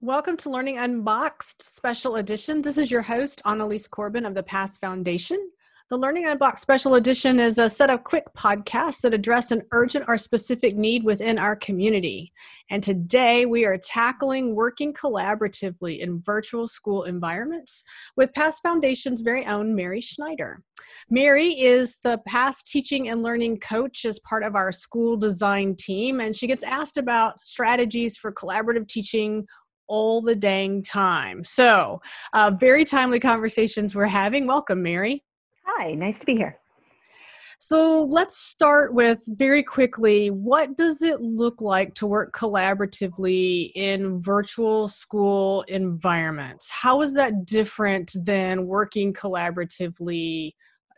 Welcome to Learning Unboxed Special Edition. This is your host, Annalise Corbin of the PAST Foundation. The Learning Unboxed Special Edition is a set of quick podcasts that address an urgent or specific need within our community. And today we are tackling working collaboratively in virtual school environments with PAST Foundation's very own Mary Schneider. Mary is the PAST teaching and learning coach as part of our school design team, and she gets asked about strategies for collaborative teaching all the dang time. So, uh, very timely conversations we're having. Welcome, Mary. Hi, nice to be here. So let's start with very quickly what does it look like to work collaboratively in virtual school environments? How is that different than working collaboratively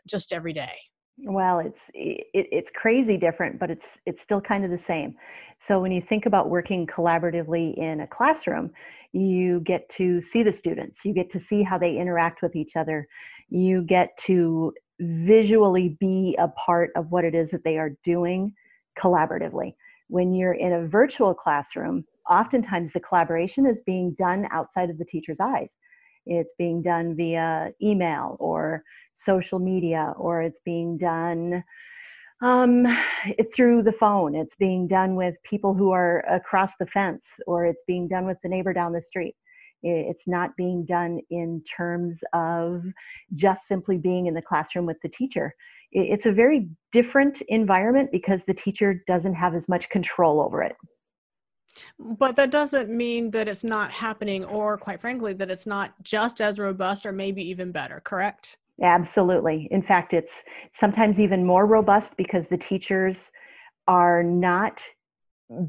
just every day? Well, it's it, it's crazy different, but it's it's still kind of the same. So when you think about working collaboratively in a classroom, you get to see the students, you get to see how they interact with each other, you get to visually be a part of what it is that they are doing collaboratively. When you're in a virtual classroom, oftentimes the collaboration is being done outside of the teacher's eyes. It's being done via email or social media, or it's being done um, through the phone. It's being done with people who are across the fence, or it's being done with the neighbor down the street. It's not being done in terms of just simply being in the classroom with the teacher. It's a very different environment because the teacher doesn't have as much control over it. But that doesn't mean that it's not happening, or quite frankly, that it's not just as robust or maybe even better, correct? Absolutely. In fact, it's sometimes even more robust because the teachers are not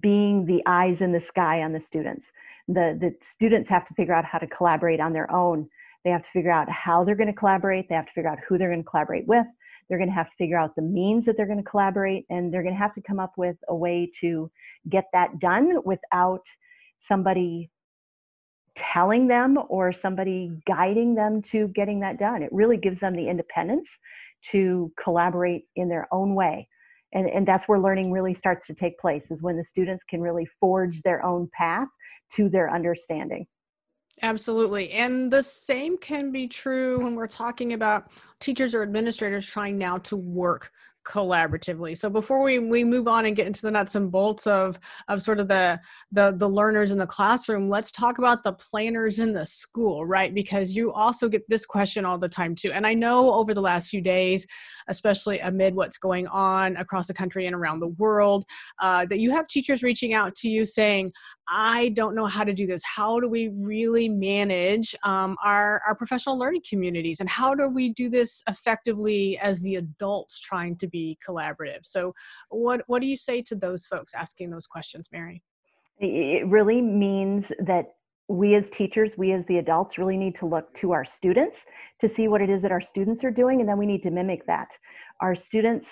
being the eyes in the sky on the students. The, the students have to figure out how to collaborate on their own. They have to figure out how they're going to collaborate. They have to figure out who they're going to collaborate with. They're going to have to figure out the means that they're going to collaborate, and they're going to have to come up with a way to get that done without somebody telling them or somebody guiding them to getting that done. It really gives them the independence to collaborate in their own way. And, and that's where learning really starts to take place is when the students can really forge their own path to their understanding. Absolutely. And the same can be true when we're talking about teachers or administrators trying now to work collaboratively so before we we move on and get into the nuts and bolts of of sort of the the the learners in the classroom let's talk about the planners in the school right because you also get this question all the time too and i know over the last few days especially amid what's going on across the country and around the world uh, that you have teachers reaching out to you saying i don't know how to do this how do we really manage um, our our professional learning communities and how do we do this effectively as the adults trying to be collaborative. So, what what do you say to those folks asking those questions, Mary? It really means that we as teachers, we as the adults, really need to look to our students to see what it is that our students are doing, and then we need to mimic that. Our students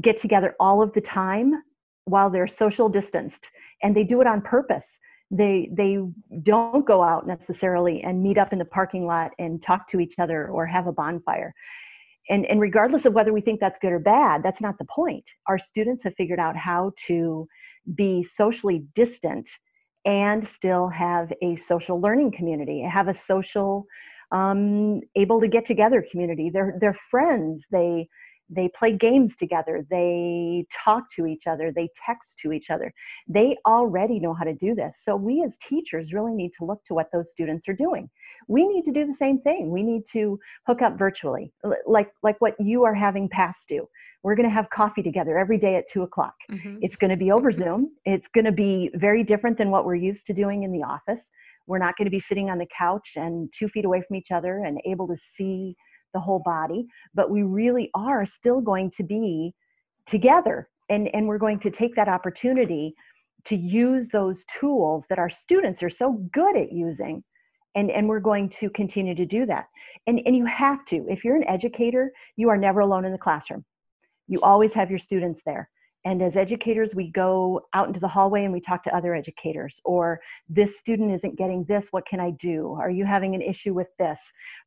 get together all of the time while they're social distanced, and they do it on purpose they they don't go out necessarily and meet up in the parking lot and talk to each other or have a bonfire and, and regardless of whether we think that's good or bad, that's not the point. Our students have figured out how to be socially distant and still have a social learning community, have a social, um, able to get together community. They're, they're friends. They, they play games together they talk to each other they text to each other. They already know how to do this. So we as teachers really need to look to what those students are doing. We need to do the same thing. We need to hook up virtually like like what you are having PAST do. We're going to have coffee together every day at two o'clock. Mm-hmm. it's going to be over zoom. It's going to be very different than what we're used to doing in the office. We're not going to be sitting on the couch and two feet away from each other and able to see the whole body, but we really are still going to be together. And, and we're going to take that opportunity to use those tools that our students are so good at using. And, and we're going to continue to do that. And, and you have to. If you're an educator, you are never alone in the classroom. You always have your students there. And as educators, we go out into the hallway and we talk to other educators. Or this student isn't getting this, what can I do? Are you having an issue with this?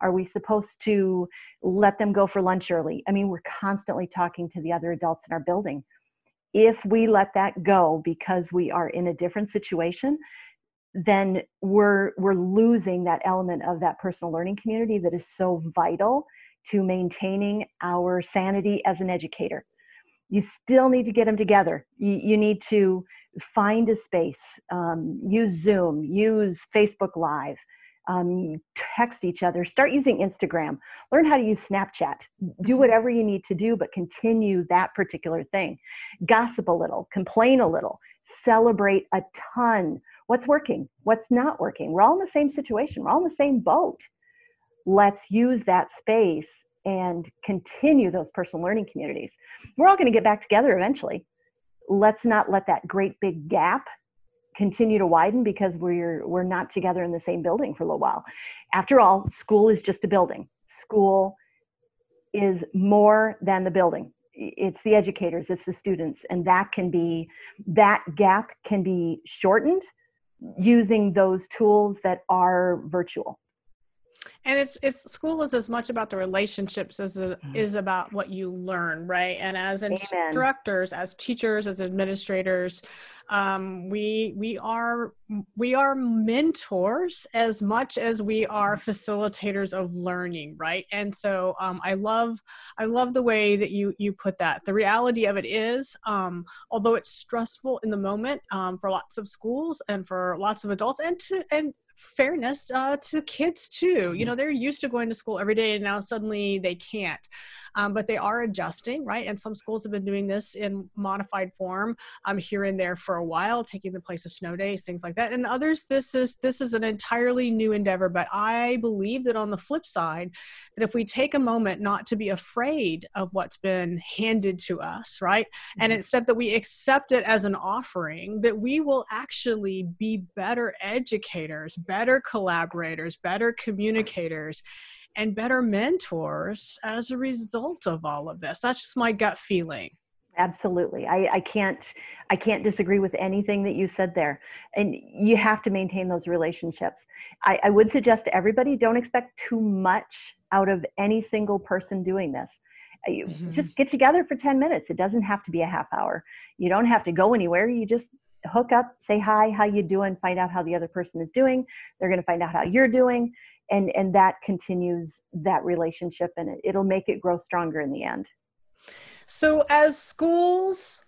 Are we supposed to let them go for lunch early? I mean, we're constantly talking to the other adults in our building. If we let that go because we are in a different situation, then we're we're losing that element of that personal learning community that is so vital to maintaining our sanity as an educator you still need to get them together. You, you need to find a space um, use zoom use facebook live um, text each other start using instagram. Learn how to use snapchat. Do mm-hmm. whatever you need to do but continue that particular thing. Gossip a little complain a little celebrate a ton. What's working? What's not working? We're all in the same situation. We're all in the same boat. Let's use that space and continue those personal learning communities. We're all going to get back together eventually. Let's not let that great big gap continue to widen because we're we're not together in the same building for a little while. After all school is just a building. School is more than the building. It's the educators it's the students and that can be that gap can be shortened using those tools that are virtual and it's it's school is as much about the relationships as it mm-hmm. about what you learn right and as instructors Amen. as teachers as administrators um, we we are we are mentors as much as we are mm-hmm. facilitators of learning right and so um, i love i love the way that you you put that the reality of it is um, although it's stressful in the moment um, for lots of schools and for lots of adults and to and fairness uh, to kids too. You mm-hmm. know, they're used to going to school every day and now suddenly they can't. Um, but they are adjusting, right? And some schools have been doing this in modified form um, here and there for a while, taking the place of snow days, things like that. And others, this is this is an entirely new endeavor. But I believe that on the flip side, that if we take a moment not to be afraid of what's been handed to us, right, mm-hmm. and instead that we accept it as an offering, that we will actually be better educators better collaborators, better communicators, and better mentors as a result of all of this. That's just my gut feeling. Absolutely. I, I can't I can't disagree with anything that you said there. And you have to maintain those relationships. I, I would suggest to everybody don't expect too much out of any single person doing this. Uh, mm-hmm. Just get together for 10 minutes. It doesn't have to be a half hour. You don't have to go anywhere. You just hook up, say hi, how you doing, find out how the other person is doing. They're going to find out how you're doing, and and that continues that relationship, and it, it'll make it grow stronger in the end. So as schools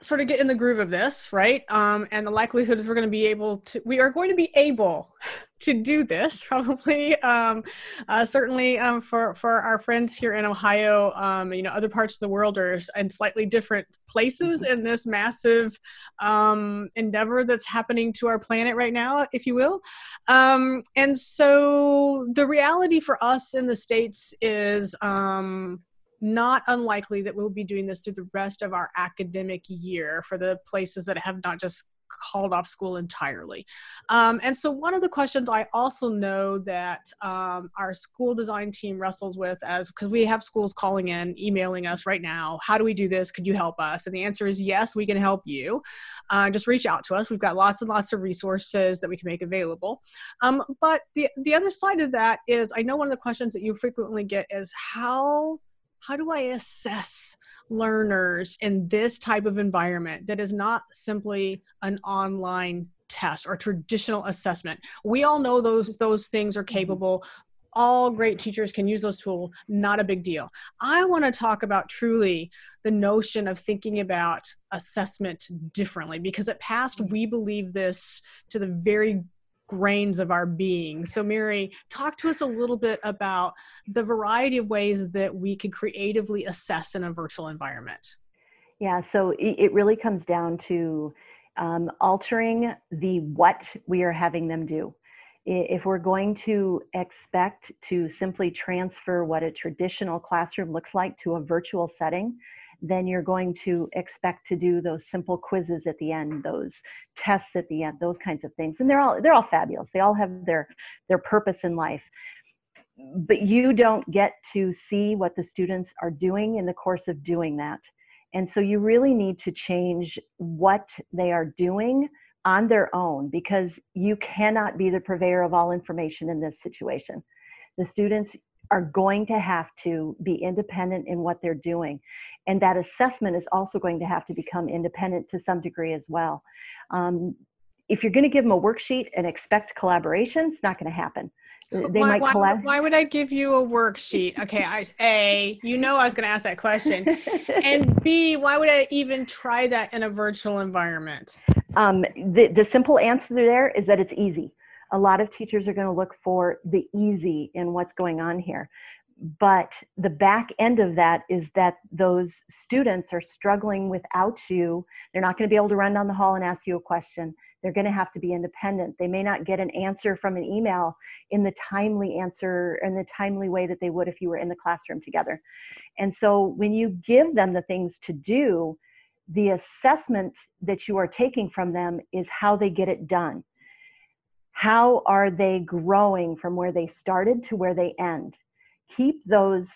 sort of get in the groove of this, right? Um, and the likelihood is we're going to be able to, we are going to be able to do this probably, um, uh, certainly um, for, for our friends here in Ohio, um, you know, other parts of the world are in slightly different places mm-hmm. in this massive um, endeavor that's happening to our planet right now, if you will. Um, and so the reality for us in the States is, um, not unlikely that we'll be doing this through the rest of our academic year for the places that have not just called off school entirely. Um, and so, one of the questions I also know that um, our school design team wrestles with, as because we have schools calling in, emailing us right now, how do we do this? Could you help us? And the answer is yes, we can help you. Uh, just reach out to us. We've got lots and lots of resources that we can make available. Um, but the the other side of that is, I know one of the questions that you frequently get is how how do I assess learners in this type of environment that is not simply an online test or traditional assessment? We all know those those things are mm-hmm. capable. All great teachers can use those tools, not a big deal. I want to talk about truly the notion of thinking about assessment differently because at PAST we believe this to the very grains of our being. So, Mary, talk to us a little bit about the variety of ways that we could creatively assess in a virtual environment. Yeah, so it really comes down to um, altering the what we are having them do. If we're going to expect to simply transfer what a traditional classroom looks like to a virtual setting, then you're going to expect to do those simple quizzes at the end those tests at the end those kinds of things. And they're all they're all fabulous. They all have their their purpose in life. But you don't get to see what the students are doing in the course of doing that. And so you really need to change what they are doing on their own because you cannot be the purveyor of all information in this situation. The students are going to have to be independent in what they're doing. And that assessment is also going to have to become independent to some degree as well. Um, if you're going to give them a worksheet and expect collaboration, it's not going to happen. They why, might why, collab- why would I give you a worksheet? Okay, I, A, you know I was going to ask that question. and B, why would I even try that in a virtual environment? Um, the, the simple answer there is that it's easy. A lot of teachers are going to look for the easy in what's going on here. But the back end of that is that those students are struggling without you. They're not going to be able to run down the hall and ask you a question. They're going to have to be independent. They may not get an answer from an email in the timely answer in the timely way that they would if you were in the classroom together. And so when you give them the things to do, the assessment that you are taking from them is how they get it done. How are they growing from where they started to where they end? Keep those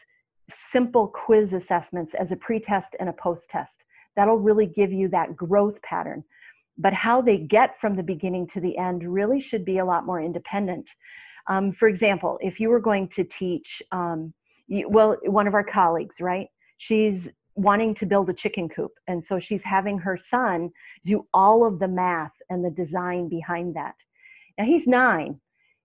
simple quiz assessments as a pretest and a post test. That'll really give you that growth pattern. But how they get from the beginning to the end really should be a lot more independent. Um, for example, if you were going to teach, um, you, well, one of our colleagues, right? She's wanting to build a chicken coop. And so she's having her son do all of the math and the design behind that. Now he's nine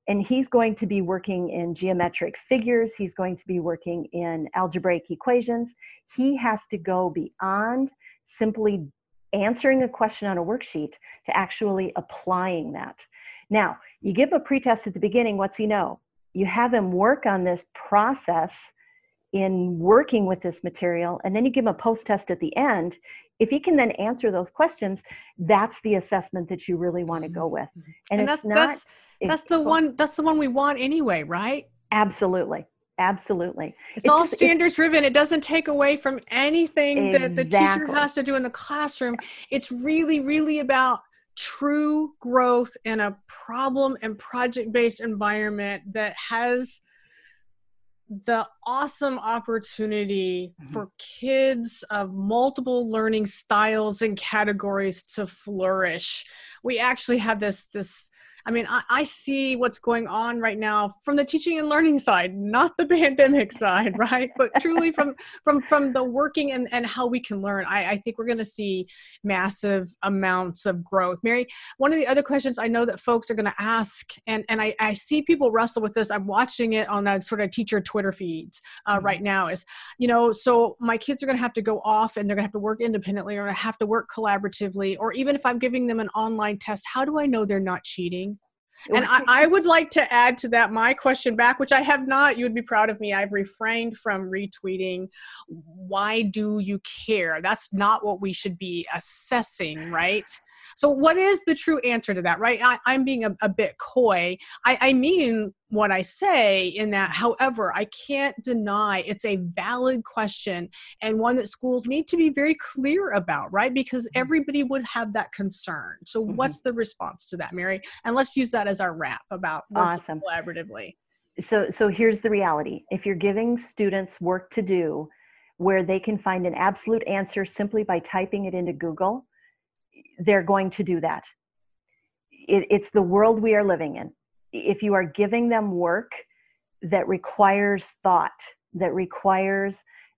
and he's going to be working in geometric figures. He's going to be working in algebraic equations. He has to go beyond simply answering a question on a worksheet to actually applying that. Now, you give a pretest at the beginning, what's he know? You have him work on this process in working with this material, and then you give him a post test at the end. If he can then answer those questions, that's the assessment that you really want to mm-hmm. go with. And, and that's, not, that's, that's the one that's the one we want anyway, right? Absolutely. Absolutely. It's, it's all standards driven. It doesn't take away from anything exactly. that the teacher has to do in the classroom. It's really, really about true growth in a problem and project based environment that has the awesome opportunity mm-hmm. for kids of multiple learning styles and categories to flourish we actually have this this I mean, I, I, see what's going on right now from the teaching and learning side, not the pandemic side, right? But truly from from from the working and, and how we can learn. I, I think we're gonna see massive amounts of growth. Mary, one of the other questions I know that folks are gonna ask, and, and I, I see people wrestle with this. I'm watching it on that sort of teacher Twitter feeds uh, mm-hmm. right now, is you know, so my kids are gonna have to go off and they're gonna have to work independently or have to work collaboratively, or even if I'm giving them an online test, how do I know they're not cheating? And I, I, would like to add to that my question back, which I have not. You would be proud of me. I've refrained from retweeting. Why do you care? That's not what we should be assessing, right? So, what is the true answer to that, right? I, am being a, a, bit coy. I, I mean what I say in that, however, I can't deny it's a valid question and one that schools need to be very clear about, right? Because mm-hmm. everybody would have that concern. So, mm-hmm. what's the response to that, Mary? And let's use that as our wrap about awesome. collaboratively. So, so here's the reality: if you're giving students work to do, where they can find an absolute answer simply by typing it into Google, they're going to do that. It, it's the world we are living in. If you are giving them work that requires thought, that requires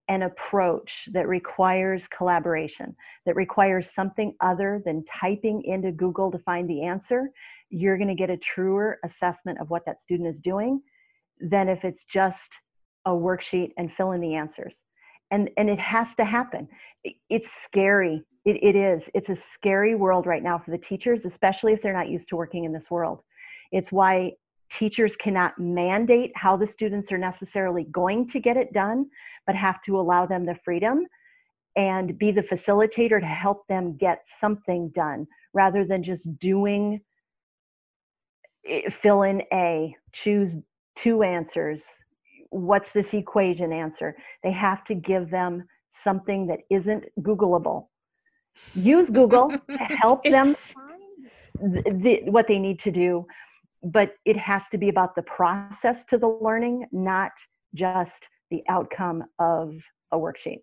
an approach, that requires collaboration, that requires something other than typing into Google to find the answer, you're going to get a truer assessment of what that student is doing than if it's just a worksheet and fill in the answers. And, and it has to happen. It's scary it, it is. It's a scary world right now for the teachers, especially if they're not used to working in this world. It's why teachers cannot mandate how the students are necessarily going to get it done, but have to allow them the freedom and be the facilitator to help them get something done rather than just doing fill in A, choose two answers. What's this equation answer? They have to give them something that isn't Googleable use Google to help them find the, what they need to do. But it has to be about the process to the learning, not just the outcome of a worksheet.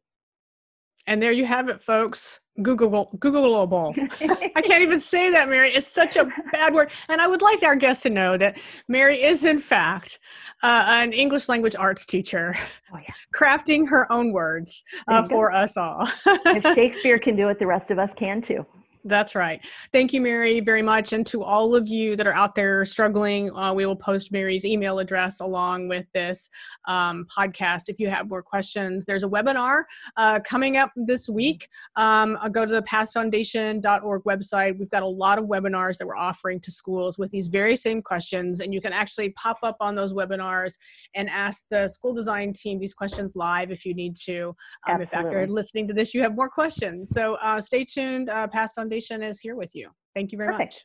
And there you have it, folks. Google Googleable. I can't even say that, Mary. It's such a bad word. And I would like our guests to know that Mary is, in fact, uh, an English language arts teacher, oh, yeah. crafting her own words uh, for us all. if Shakespeare can do it, the rest of us can too. That's right. Thank you, Mary, very much. And to all of you that are out there struggling, uh, we will post Mary's email address along with this um, podcast if you have more questions. There's a webinar uh, coming up this week. Um, go to the pastfoundation.org website. We've got a lot of webinars that we're offering to schools with these very same questions, and you can actually pop up on those webinars and ask the school design team these questions live if you need to. Um, if after listening to this you have more questions. So uh, stay tuned. Uh, PAST Foundation is here with you. Thank you very Perfect. much.